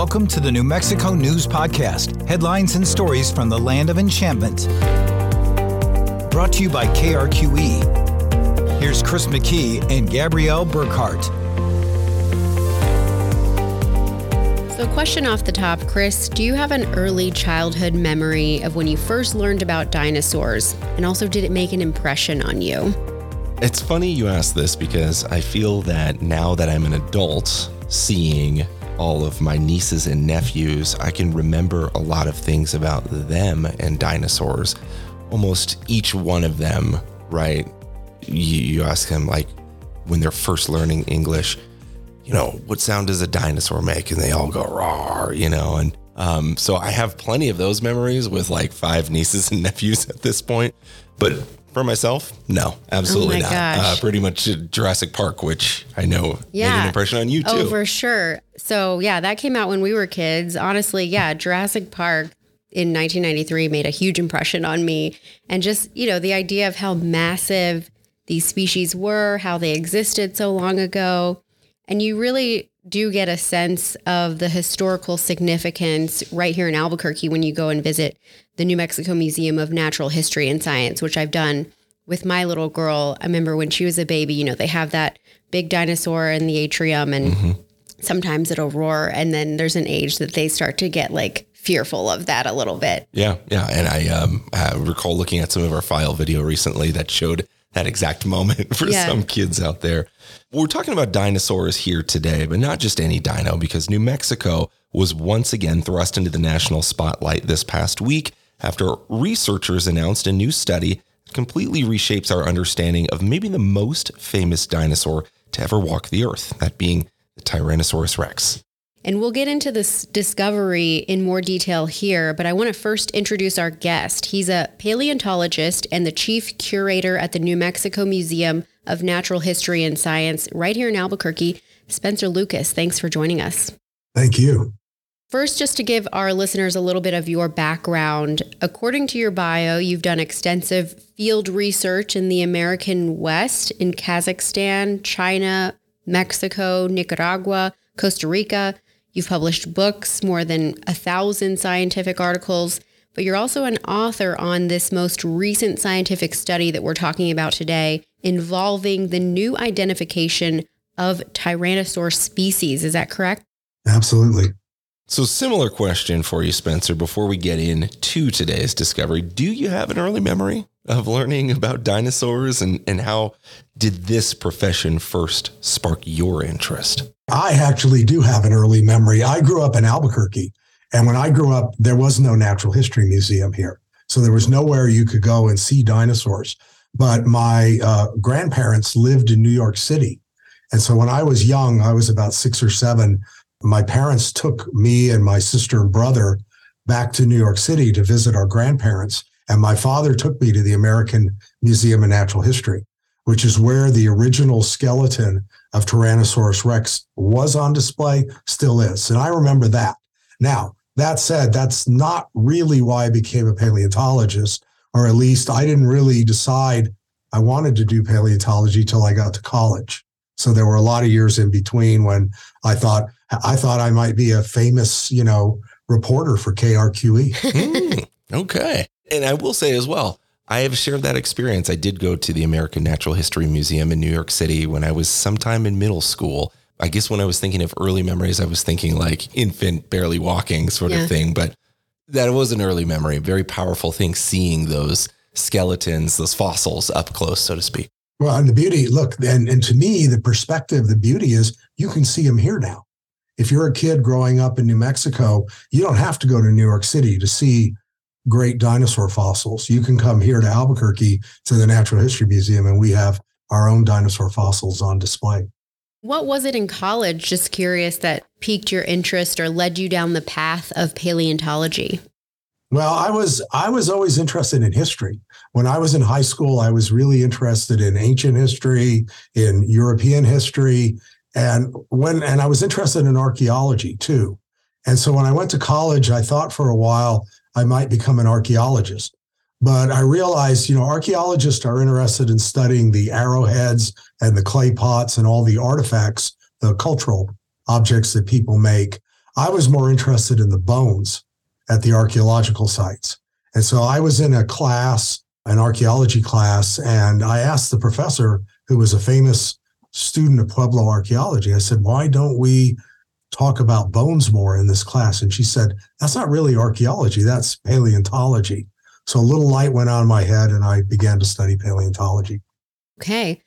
Welcome to the New Mexico News Podcast headlines and stories from the land of enchantment. Brought to you by KRQE. Here's Chris McKee and Gabrielle Burkhart. So, question off the top, Chris, do you have an early childhood memory of when you first learned about dinosaurs? And also, did it make an impression on you? It's funny you ask this because I feel that now that I'm an adult, seeing all of my nieces and nephews, I can remember a lot of things about them and dinosaurs. Almost each one of them, right? You, you ask them, like, when they're first learning English, you know, what sound does a dinosaur make? And they all go, roar, you know, and um, so I have plenty of those memories with like five nieces and nephews at this point. But for myself, no, absolutely Oh not. Uh, pretty much Jurassic Park, which I know made an impression on you too. Oh, for sure. So, yeah, that came out when we were kids. Honestly, yeah, Jurassic Park in 1993 made a huge impression on me. And just, you know, the idea of how massive these species were, how they existed so long ago. And you really do get a sense of the historical significance right here in Albuquerque when you go and visit the New Mexico Museum of Natural History and Science, which I've done with my little girl. I remember when she was a baby, you know, they have that big dinosaur in the atrium and sometimes it'll roar. And then there's an age that they start to get like fearful of that a little bit. Yeah, yeah, and I um I recall looking at some of our file video recently that showed that exact moment for Yeah. some kids out there. We're talking about dinosaurs here today, but not just any dino, because New Mexico was once again thrust into the national spotlight this past week after researchers announced a new study that completely reshapes our understanding of maybe the most famous dinosaur to ever walk the earth, that being the Tyrannosaurus Rex. And we'll get into this discovery in more detail here, but I want to first introduce our guest. He's a paleontologist and the chief curator at the New Mexico Museum of Natural History and Science right here in Albuquerque. Spencer Lucas, thanks for joining us. Thank you. First, just to give our listeners a little bit of your background, according to your bio, you've done extensive field research in the American West, in Kazakhstan, China, Mexico, Nicaragua, Costa Rica. You've published books, more than a thousand scientific articles, but you're also an author on this most recent scientific study that we're talking about today involving the new identification of Tyrannosaur species. Is that correct? Absolutely. So, similar question for you, Spencer, before we get into today's discovery. Do you have an early memory of learning about dinosaurs and, and how did this profession first spark your interest? I actually do have an early memory. I grew up in Albuquerque. And when I grew up, there was no natural history museum here. So there was nowhere you could go and see dinosaurs. But my uh, grandparents lived in New York City. And so when I was young, I was about six or seven, my parents took me and my sister and brother back to New York City to visit our grandparents. And my father took me to the American Museum of Natural History, which is where the original skeleton of Tyrannosaurus Rex was on display, still is. And I remember that. Now, that said, that's not really why I became a paleontologist, or at least I didn't really decide I wanted to do paleontology till I got to college. So there were a lot of years in between when I thought I thought I might be a famous, you know, reporter for KRQE. Hmm, okay. And I will say as well, I have shared that experience. I did go to the American Natural History Museum in New York City when I was sometime in middle school. I guess when I was thinking of early memories, I was thinking like infant, barely walking sort Yeah. of thing. But that was an early memory, very powerful thing, seeing those skeletons, those fossils up close, so to speak. Well, and the beauty, look, and, and to me, the perspective, the beauty is you can see them here now. If you're a kid growing up in New Mexico, you don't have to go to New York City to see great dinosaur fossils. You can come here to Albuquerque to the Natural History Museum, and we have our own dinosaur fossils on display. What was it in college, just curious, that piqued your interest or led you down the path of paleontology? Well, I was I was always interested in history. When I was in high school, I was really interested in ancient history, in European history, and when and I was interested in archaeology too. And so when I went to college, I thought for a while I might become an archaeologist. But I realized, you know, archaeologists are interested in studying the arrowheads and the clay pots and all the artifacts, the cultural objects that people make. I was more interested in the bones at the archaeological sites. And so I was in a class, an archaeology class, and I asked the professor, who was a famous student of Pueblo archaeology, I said, why don't we talk about bones more in this class? And she said, that's not really archaeology, that's paleontology. So a little light went on in my head, and I began to study paleontology. Okay.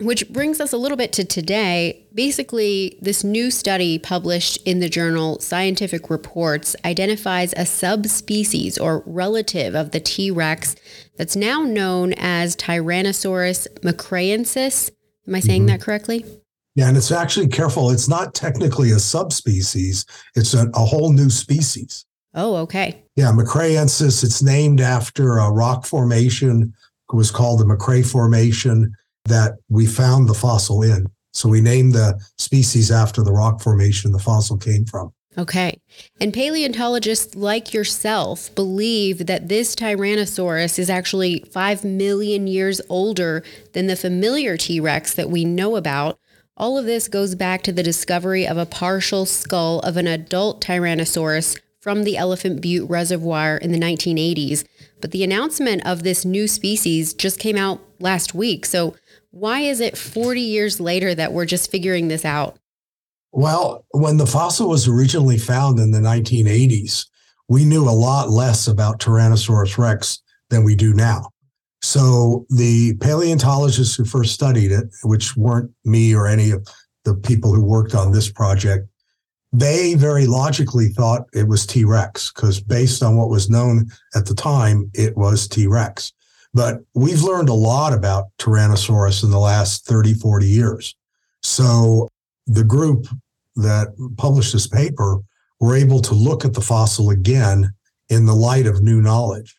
Which brings us a little bit to today. Basically, this new study published in the journal Scientific Reports identifies a subspecies or relative of the T Rex that's now known as Tyrannosaurus mcraeensis. Am I saying mm-hmm. that correctly? Yeah, and it's actually careful. It's not technically a subspecies, it's a, a whole new species. Oh, okay. Yeah, mcraeensis, it's named after a rock formation. It was called the McRae Formation that we found the fossil in. So we named the species after the rock formation the fossil came from. Okay. And paleontologists like yourself believe that this Tyrannosaurus is actually 5 million years older than the familiar T Rex that we know about. All of this goes back to the discovery of a partial skull of an adult Tyrannosaurus from the Elephant Butte Reservoir in the 1980s. But the announcement of this new species just came out last week. So why is it 40 years later that we're just figuring this out? Well, when the fossil was originally found in the 1980s, we knew a lot less about Tyrannosaurus rex than we do now. So the paleontologists who first studied it, which weren't me or any of the people who worked on this project, they very logically thought it was T Rex because based on what was known at the time, it was T Rex. But we've learned a lot about Tyrannosaurus in the last 30, 40 years. So the group that published this paper were able to look at the fossil again in the light of new knowledge.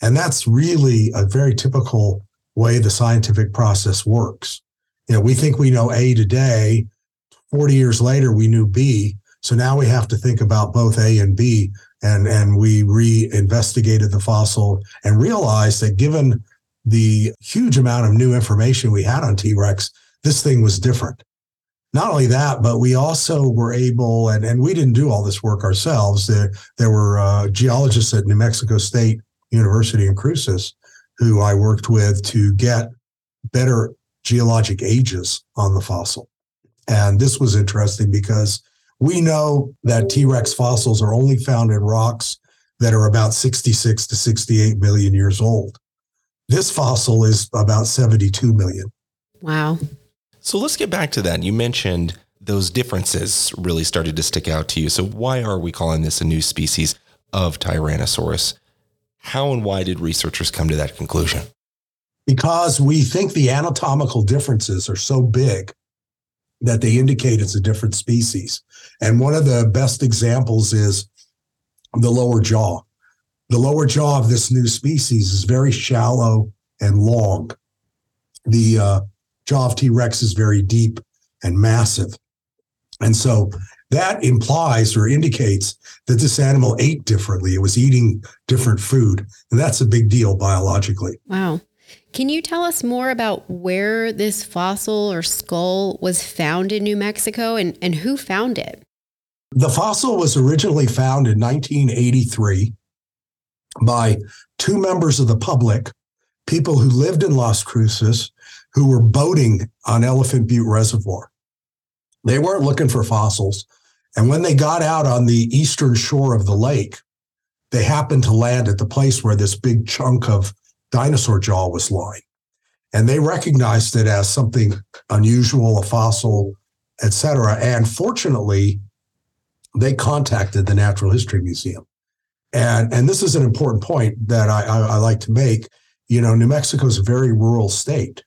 And that's really a very typical way the scientific process works. You know, we think we know A today. 40 years later, we knew B. So now we have to think about both A and B and and we re-investigated the fossil and realized that given the huge amount of new information we had on T-Rex, this thing was different. Not only that, but we also were able, and, and we didn't do all this work ourselves. There, there were uh, geologists at New Mexico State University in Cruces who I worked with to get better geologic ages on the fossil. And this was interesting because we know that T Rex fossils are only found in rocks that are about 66 to 68 million years old. This fossil is about 72 million. Wow. So let's get back to that. You mentioned those differences really started to stick out to you. So, why are we calling this a new species of Tyrannosaurus? How and why did researchers come to that conclusion? Because we think the anatomical differences are so big that they indicate it's a different species. And one of the best examples is the lower jaw. The lower jaw of this new species is very shallow and long. The uh, jaw of T. rex is very deep and massive. And so that implies or indicates that this animal ate differently. It was eating different food. And that's a big deal biologically. Wow. Can you tell us more about where this fossil or skull was found in New Mexico and, and who found it? The fossil was originally found in 1983 by two members of the public, people who lived in Las Cruces, who were boating on Elephant Butte Reservoir. They weren't looking for fossils. And when they got out on the eastern shore of the lake, they happened to land at the place where this big chunk of dinosaur jaw was lying. And they recognized it as something unusual, a fossil, etc. And fortunately, they contacted the Natural History Museum. And, and this is an important point that I, I, I like to make. You know, New Mexico is a very rural state.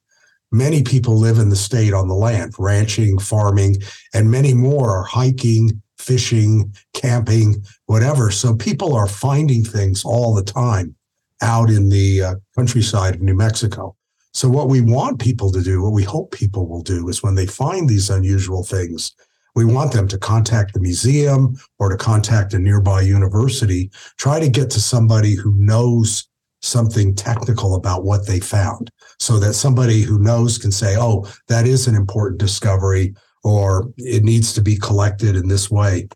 Many people live in the state on the land, ranching, farming, and many more are hiking, fishing, camping, whatever. So people are finding things all the time out in the uh, countryside of New Mexico. So, what we want people to do, what we hope people will do, is when they find these unusual things, we want them to contact the museum or to contact a nearby university, try to get to somebody who knows something technical about what they found so that somebody who knows can say, oh, that is an important discovery or it needs to be collected in this way.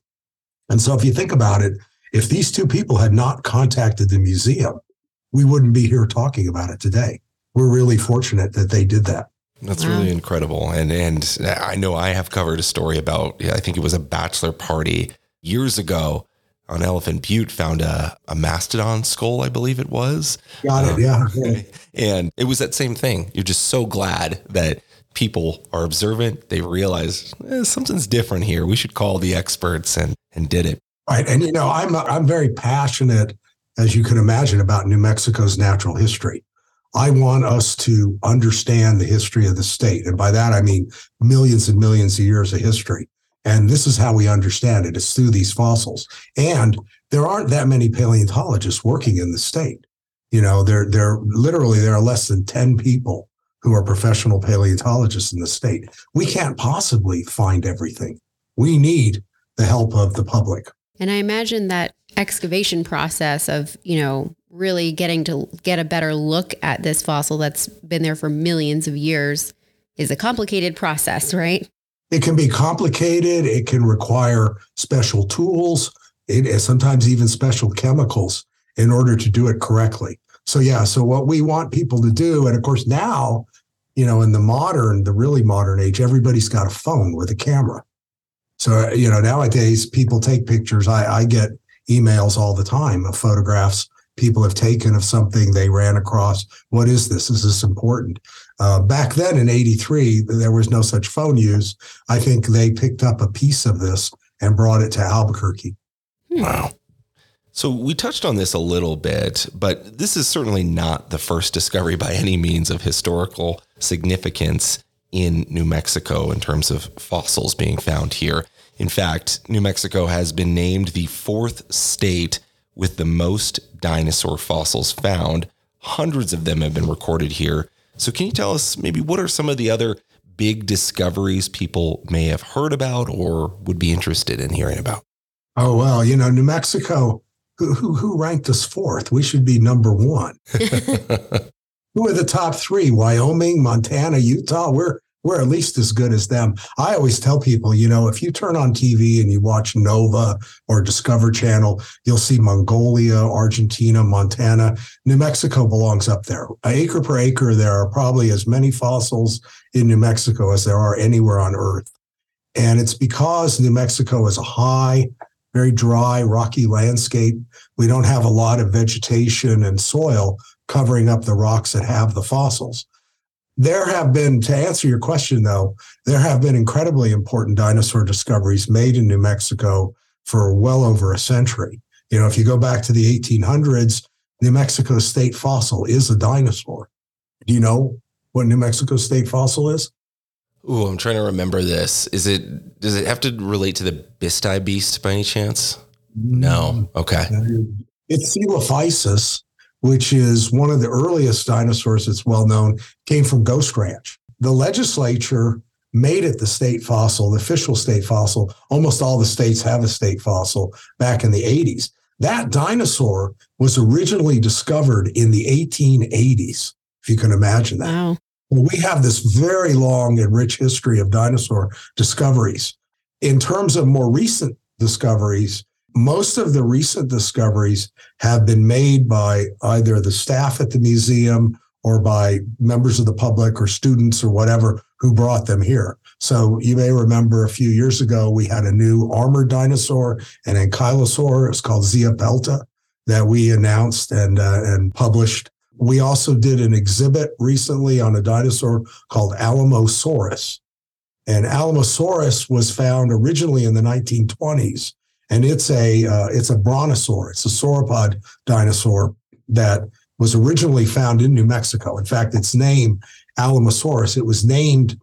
And so if you think about it, if these two people had not contacted the museum, we wouldn't be here talking about it today. We're really fortunate that they did that. That's wow. really incredible. And and I know I have covered a story about I think it was a bachelor party years ago on Elephant Butte found a, a mastodon skull, I believe it was. Got it, um, yeah. And it was that same thing. You're just so glad that people are observant. They realize eh, something's different here. We should call the experts and and did it. Right. And you know, I'm I'm very passionate, as you can imagine, about New Mexico's natural history. I want us to understand the history of the state. And by that, I mean millions and millions of years of history. And this is how we understand it. It's through these fossils. And there aren't that many paleontologists working in the state. You know, there, there literally there are less than 10 people who are professional paleontologists in the state. We can't possibly find everything. We need the help of the public. And I imagine that excavation process of, you know, really getting to get a better look at this fossil that's been there for millions of years is a complicated process, right? It can be complicated. It can require special tools, it, sometimes even special chemicals in order to do it correctly. So, yeah, so what we want people to do, and of course, now, you know, in the modern, the really modern age, everybody's got a phone with a camera. So, you know, nowadays people take pictures. I, I get emails all the time of photographs people have taken of something they ran across. What is this? Is this important? Uh, back then in 83, there was no such phone use. I think they picked up a piece of this and brought it to Albuquerque. Hmm. Wow. So we touched on this a little bit, but this is certainly not the first discovery by any means of historical significance in New Mexico in terms of fossils being found here. In fact, New Mexico has been named the fourth state with the most dinosaur fossils found. Hundreds of them have been recorded here. So, can you tell us maybe what are some of the other big discoveries people may have heard about or would be interested in hearing about? Oh, well, you know, New Mexico, who, who, who ranked us fourth? We should be number one. who are the top three? Wyoming, Montana, Utah. We're we're at least as good as them. I always tell people, you know, if you turn on TV and you watch Nova or Discover Channel, you'll see Mongolia, Argentina, Montana. New Mexico belongs up there. Acre per acre, there are probably as many fossils in New Mexico as there are anywhere on Earth. And it's because New Mexico is a high, very dry, rocky landscape. We don't have a lot of vegetation and soil covering up the rocks that have the fossils. There have been, to answer your question though, there have been incredibly important dinosaur discoveries made in New Mexico for well over a century. You know, if you go back to the 1800s, New Mexico state fossil is a dinosaur. Do you know what New Mexico state fossil is? Ooh, I'm trying to remember this. Is it does it have to relate to the Bisti beast by any chance? No. Mm. Okay. It's Coelophysis, which is one of the earliest dinosaurs that's well known, came from Ghost Ranch. The legislature made it the state fossil, the official state fossil. Almost all the states have a state fossil back in the 80s. That dinosaur was originally discovered in the 1880s, if you can imagine that. Wow. We have this very long and rich history of dinosaur discoveries. In terms of more recent discoveries, most of the recent discoveries have been made by either the staff at the museum or by members of the public or students or whatever who brought them here. So you may remember a few years ago, we had a new armored dinosaur, an ankylosaur. It's called Ziapelta that we announced and, uh, and published. We also did an exhibit recently on a dinosaur called Alamosaurus. And Alamosaurus was found originally in the 1920s and it's a uh, it's a brontosaur. It's a sauropod dinosaur that was originally found in New Mexico. In fact, its name Alamosaurus. It was named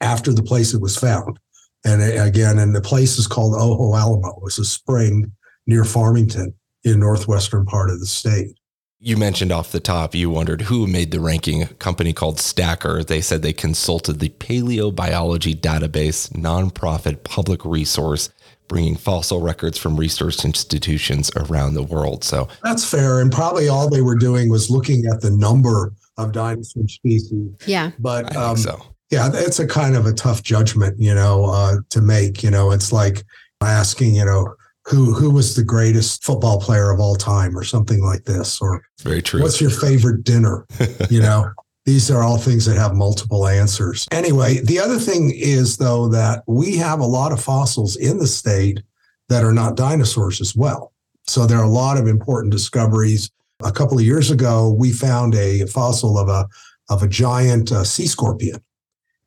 after the place it was found. And again, and the place is called Ojo Alamo. It's a spring near Farmington in northwestern part of the state. You mentioned off the top, you wondered who made the ranking. A company called Stacker. They said they consulted the Paleobiology Database, nonprofit public resource bringing fossil records from research institutions around the world. So that's fair. And probably all they were doing was looking at the number of dinosaur species. Yeah. But um, so. yeah, it's a kind of a tough judgment, you know, uh, to make. You know, it's like asking, you know, who who was the greatest football player of all time or something like this or very true what's your favorite dinner you know these are all things that have multiple answers. Anyway the other thing is though that we have a lot of fossils in the state that are not dinosaurs as well. So there are a lot of important discoveries. A couple of years ago we found a fossil of a of a giant uh, sea scorpion.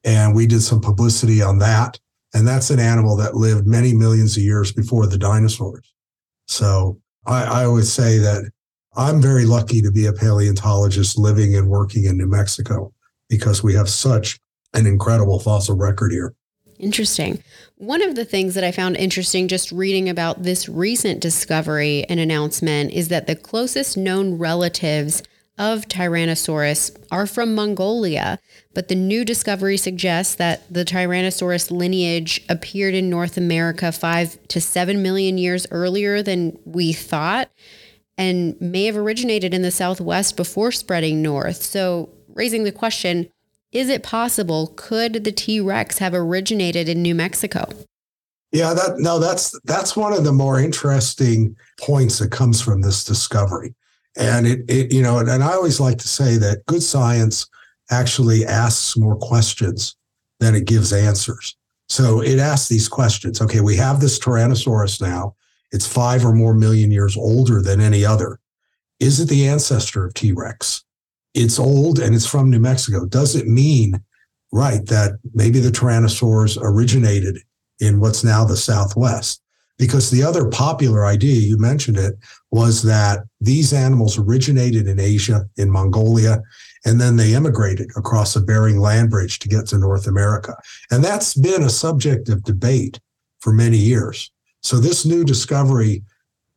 And we did some publicity on that. And that's an animal that lived many millions of years before the dinosaurs. So I, I always say that I'm very lucky to be a paleontologist living and working in New Mexico because we have such an incredible fossil record here. Interesting. One of the things that I found interesting just reading about this recent discovery and announcement is that the closest known relatives of Tyrannosaurus are from Mongolia, but the new discovery suggests that the Tyrannosaurus lineage appeared in North America five to seven million years earlier than we thought and may have originated in the Southwest before spreading north. So, raising the question is it possible? Could the T Rex have originated in New Mexico? Yeah, that no, that's that's one of the more interesting points that comes from this discovery. And it, it, you know, and, and I always like to say that good science actually asks more questions than it gives answers. So it asks these questions. Okay, we have this Tyrannosaurus now. It's five or more million years older than any other. Is it the ancestor of T Rex? It's old and it's from New Mexico. Does it mean, right, that maybe the Tyrannosaurs originated in what's now the Southwest? Because the other popular idea, you mentioned it, was that these animals originated in Asia, in Mongolia, and then they immigrated across the Bering Land Bridge to get to North America. And that's been a subject of debate for many years. So this new discovery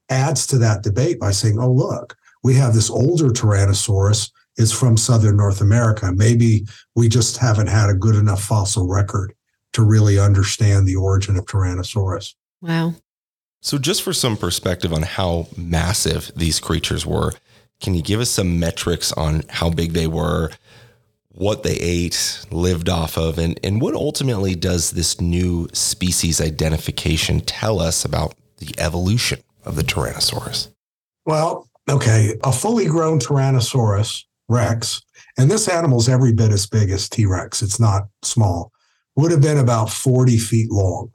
adds to that debate by saying, oh, look, we have this older Tyrannosaurus. It's from Southern North America. Maybe we just haven't had a good enough fossil record to really understand the origin of Tyrannosaurus. Wow. So, just for some perspective on how massive these creatures were, can you give us some metrics on how big they were, what they ate, lived off of, and, and what ultimately does this new species identification tell us about the evolution of the Tyrannosaurus? Well, okay, a fully grown Tyrannosaurus Rex, and this animal's every bit as big as T Rex, it's not small, would have been about 40 feet long.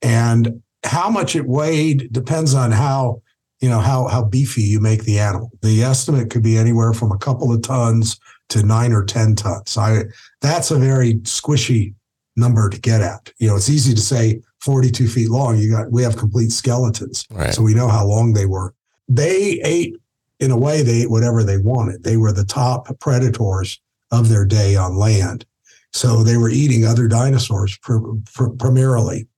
And how much it weighed depends on how you know how how beefy you make the animal. The estimate could be anywhere from a couple of tons to nine or ten tons. I that's a very squishy number to get at. You know, it's easy to say 42 feet long. You got we have complete skeletons, right. so we know how long they were. They ate in a way they ate whatever they wanted. They were the top predators of their day on land. So they were eating other dinosaurs pr- pr- primarily.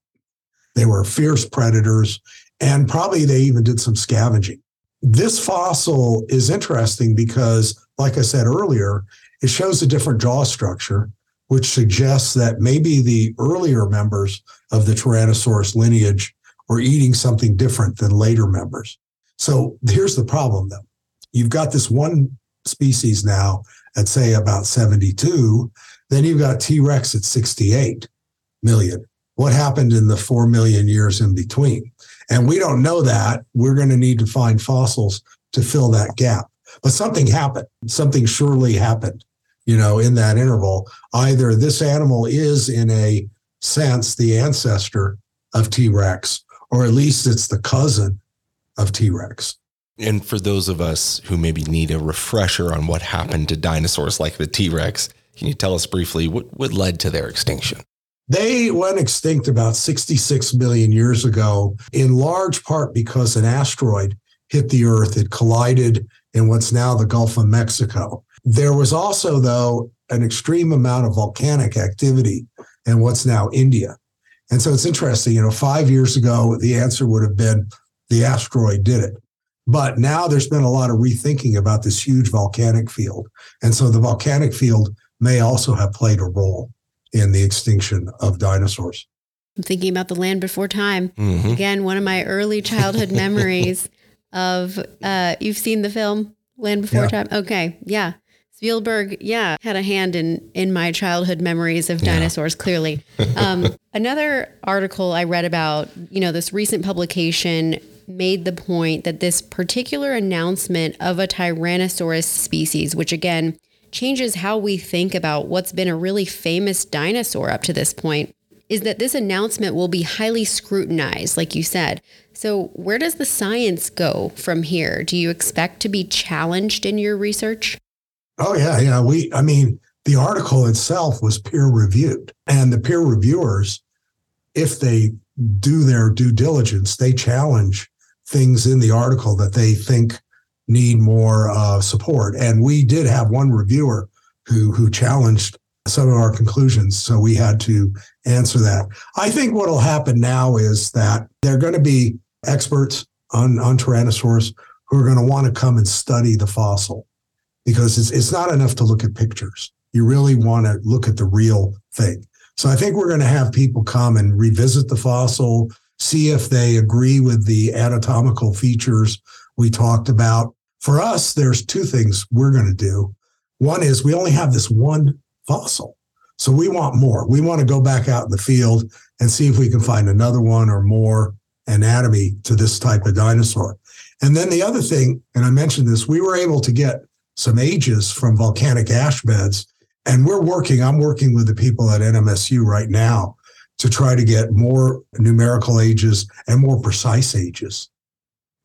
They were fierce predators, and probably they even did some scavenging. This fossil is interesting because, like I said earlier, it shows a different jaw structure, which suggests that maybe the earlier members of the Tyrannosaurus lineage were eating something different than later members. So here's the problem, though. You've got this one species now at, say, about 72. Then you've got T Rex at 68 million what happened in the 4 million years in between. And we don't know that. We're going to need to find fossils to fill that gap. But something happened. Something surely happened, you know, in that interval. Either this animal is, in a sense, the ancestor of T Rex, or at least it's the cousin of T Rex. And for those of us who maybe need a refresher on what happened to dinosaurs like the T Rex, can you tell us briefly what, what led to their extinction? They went extinct about 66 million years ago, in large part because an asteroid hit the Earth. It collided in what's now the Gulf of Mexico. There was also, though, an extreme amount of volcanic activity in what's now India. And so it's interesting, you know, five years ago, the answer would have been the asteroid did it. But now there's been a lot of rethinking about this huge volcanic field. And so the volcanic field may also have played a role in the extinction of dinosaurs. I'm thinking about the land before time. Mm-hmm. Again, one of my early childhood memories of uh, you've seen the film Land Before Yeah. Time. Okay, yeah. Spielberg, yeah, had a hand in in my childhood memories of dinosaurs. Yeah. Clearly, um, another article I read about, you know, this recent publication made the point that this particular announcement of a Tyrannosaurus species, which again changes how we think about what's been a really famous dinosaur up to this point, is that this announcement will be highly scrutinized, like you said. So, where does the science go from here? Do you expect to be challenged in your research? Oh, yeah. Yeah. We, I mean, the article itself was peer reviewed, and the peer reviewers, if they do their due diligence, they challenge things in the article that they think need more uh, support. And we did have one reviewer who who challenged some of our conclusions, so we had to answer that. I think what will happen now is that they're going to be experts on on Tyrannosaurus who are going to want to come and study the fossil because it's it's not enough to look at pictures. You really want to look at the real thing. So I think we're going to have people come and revisit the fossil, see if they agree with the anatomical features we talked about. For us, there's two things we're going to do. One is we only have this one fossil. So we want more. We want to go back out in the field and see if we can find another one or more anatomy to this type of dinosaur. And then the other thing, and I mentioned this, we were able to get some ages from volcanic ash beds. And we're working, I'm working with the people at NMSU right now to try to get more numerical ages and more precise ages.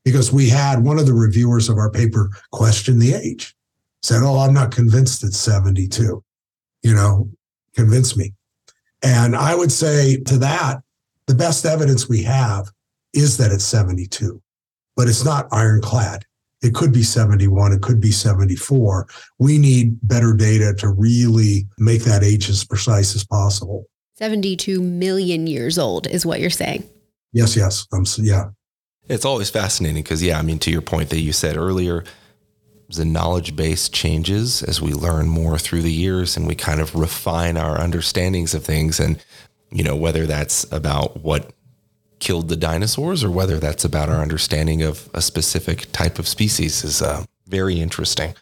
Because we had one of the reviewers of our paper question the age, said, Oh, I'm not convinced it's 72. You know, convince me. And I would say to that, the best evidence we have is that it's 72, but it's not ironclad. It could be 71, it could be 74. We need better data to really make that age as precise as possible. 72 million years old is what you're saying. Yes, yes. Um, yeah. It's always fascinating because, yeah, I mean, to your point that you said earlier, the knowledge base changes as we learn more through the years and we kind of refine our understandings of things. And, you know, whether that's about what killed the dinosaurs or whether that's about our understanding of a specific type of species is uh, very interesting.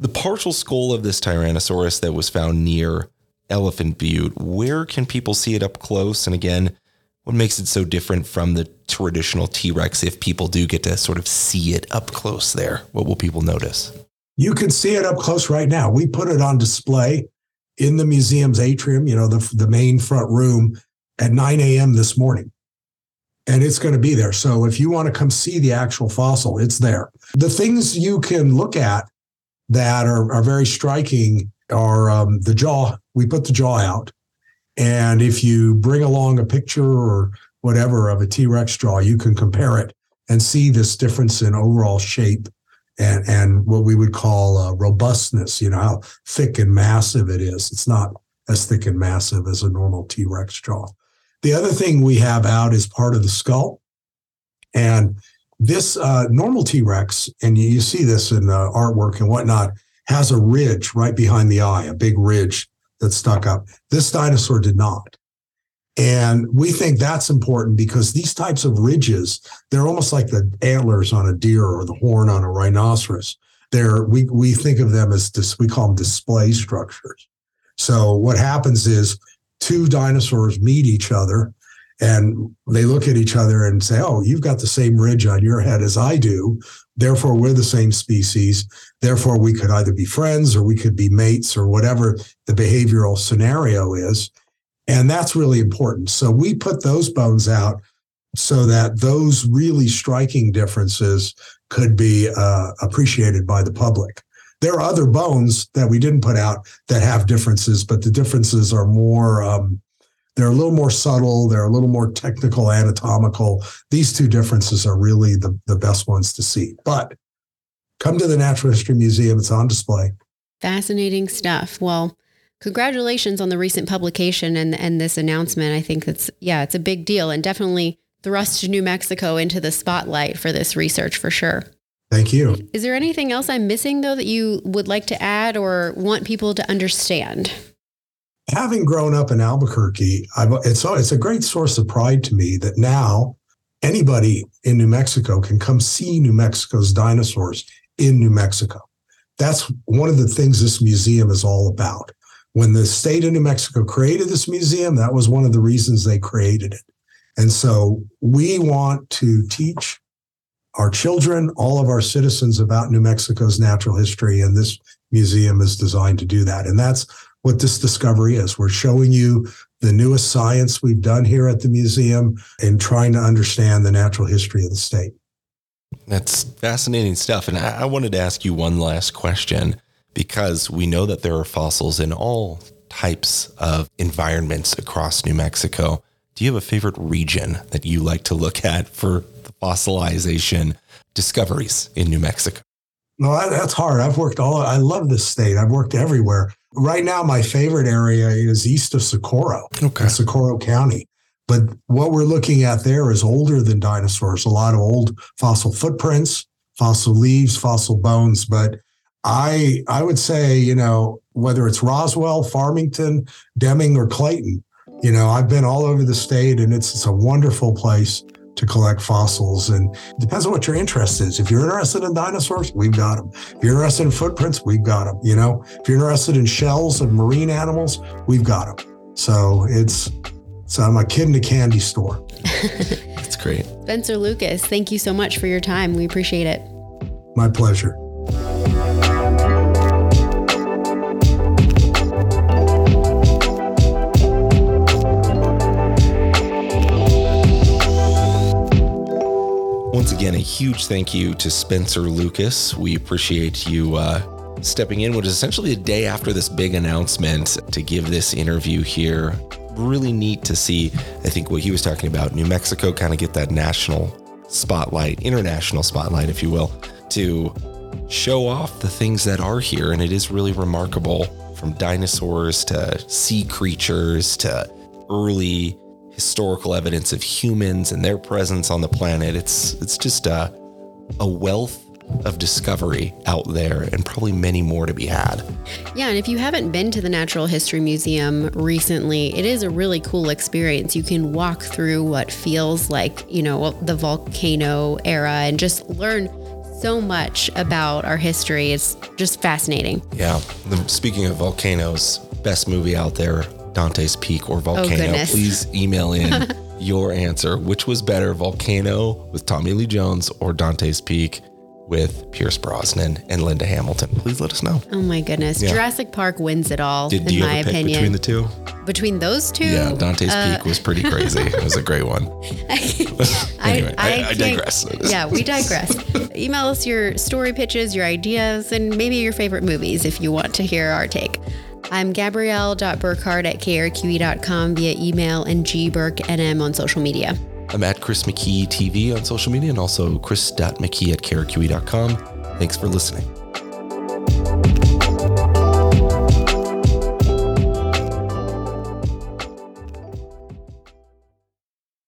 The partial skull of this Tyrannosaurus that was found near Elephant Butte. Where can people see it up close? And again, what makes it so different from the traditional T Rex if people do get to sort of see it up close there? What will people notice? You can see it up close right now. We put it on display in the museum's atrium, you know, the, the main front room at 9 a.m. this morning. And it's going to be there. So if you want to come see the actual fossil, it's there. The things you can look at that are, are very striking are um, the jaw. We put the jaw out. And if you bring along a picture or whatever of a T Rex jaw, you can compare it and see this difference in overall shape and, and what we would call uh, robustness, you know, how thick and massive it is. It's not as thick and massive as a normal T Rex jaw. The other thing we have out is part of the skull. And this uh, normal T Rex, and you, see this in uh, artwork and whatnot, has a ridge right behind the eye, a big ridge that stuck up. This dinosaur did not. And we think that's important because these types of ridges, they're almost like the antlers on a deer or the horn on a rhinoceros. They're, we, we think of them as, dis, we call them display structures. So what happens is two dinosaurs meet each other and they look at each other and say, Oh, you've got the same ridge on your head as I do. Therefore, we're the same species. Therefore, we could either be friends or we could be mates or whatever the behavioral scenario is. And that's really important. So we put those bones out so that those really striking differences could be uh, appreciated by the public. There are other bones that we didn't put out that have differences, but the differences are more um, they're a little more subtle. They're a little more technical, anatomical. These two differences are really the, the best ones to see. But come to the Natural History Museum. It's on display. Fascinating stuff. Well, congratulations on the recent publication and, and this announcement. I think that's, yeah, it's a big deal and definitely thrust New Mexico into the spotlight for this research for sure. Thank you. Is there anything else I'm missing though that you would like to add or want people to understand? having grown up in Albuquerque, I've, it's it's a great source of pride to me that now anybody in New Mexico can come see New Mexico's dinosaurs in New Mexico. that's one of the things this museum is all about. When the state of New Mexico created this museum, that was one of the reasons they created it. And so we want to teach our children, all of our citizens about New Mexico's natural history. And this museum is designed to do that. And that's what this discovery is. We're showing you the newest science we've done here at the museum and trying to understand the natural history of the state. That's fascinating stuff. And I, wanted to ask you one last question because we know that there are fossils in all types of environments across New Mexico. Do you have a favorite region that you like to look at for fossilization discoveries in New Mexico? No, that's hard. I've worked all, I love this state. I've worked everywhere. Right now, my favorite area is east of Socorro, okay. Socorro County. But what we're looking at there is older than dinosaurs, a lot of old fossil footprints, fossil leaves, fossil bones. But I I would say, you know, whether it's Roswell, Farmington, Deming, or Clayton, you know, I've been all over the state and it's, it's a wonderful place to collect fossils. And it depends on what your interest is. If you're interested in dinosaurs, we've got them. If you're interested in footprints, we've got them. You know, if you're interested in shells of marine animals, we've got them. So it's so I'm a kid in a candy store. That's great. Spencer Lucas, thank you so much for your time. We appreciate it. My pleasure. Once again, a huge thank you to Spencer Lucas. We appreciate you uh, stepping in, which is essentially a day after this big announcement to give this interview here really neat to see. I think what he was talking about, New Mexico kind of get that national spotlight, international spotlight, if you will, to show off the things that are here. And it is really remarkable from dinosaurs to sea creatures to early historical evidence of humans and their presence on the planet. It's it's just a a wealth of discovery out there and probably many more to be had. Yeah, and if you haven't been to the Natural History Museum recently, it is a really cool experience. You can walk through what feels like, you know, the volcano era and just learn so much about our history. It's just fascinating. Yeah. Speaking of volcanoes, best movie out there, Dante's Peak or Volcano. Oh, Please email in your answer. Which was better, Volcano with Tommy Lee Jones or Dante's Peak? with Pierce Brosnan and Linda Hamilton. Please let us know. Oh my goodness. Yeah. Jurassic Park wins it all, Did, in my opinion. Between the two? Between those two? Yeah, Dante's uh, Peak was pretty crazy. it was a great one. anyway, I, I, I digress. Yeah, we digress. Email us your story pitches, your ideas, and maybe your favorite movies if you want to hear our take. I'm Gabrielle.Burkhart at krqe.com via email and gburknm on social media. I'm at Chris McKee TV on social media and also chris.mckee at krqe.com. Thanks for listening.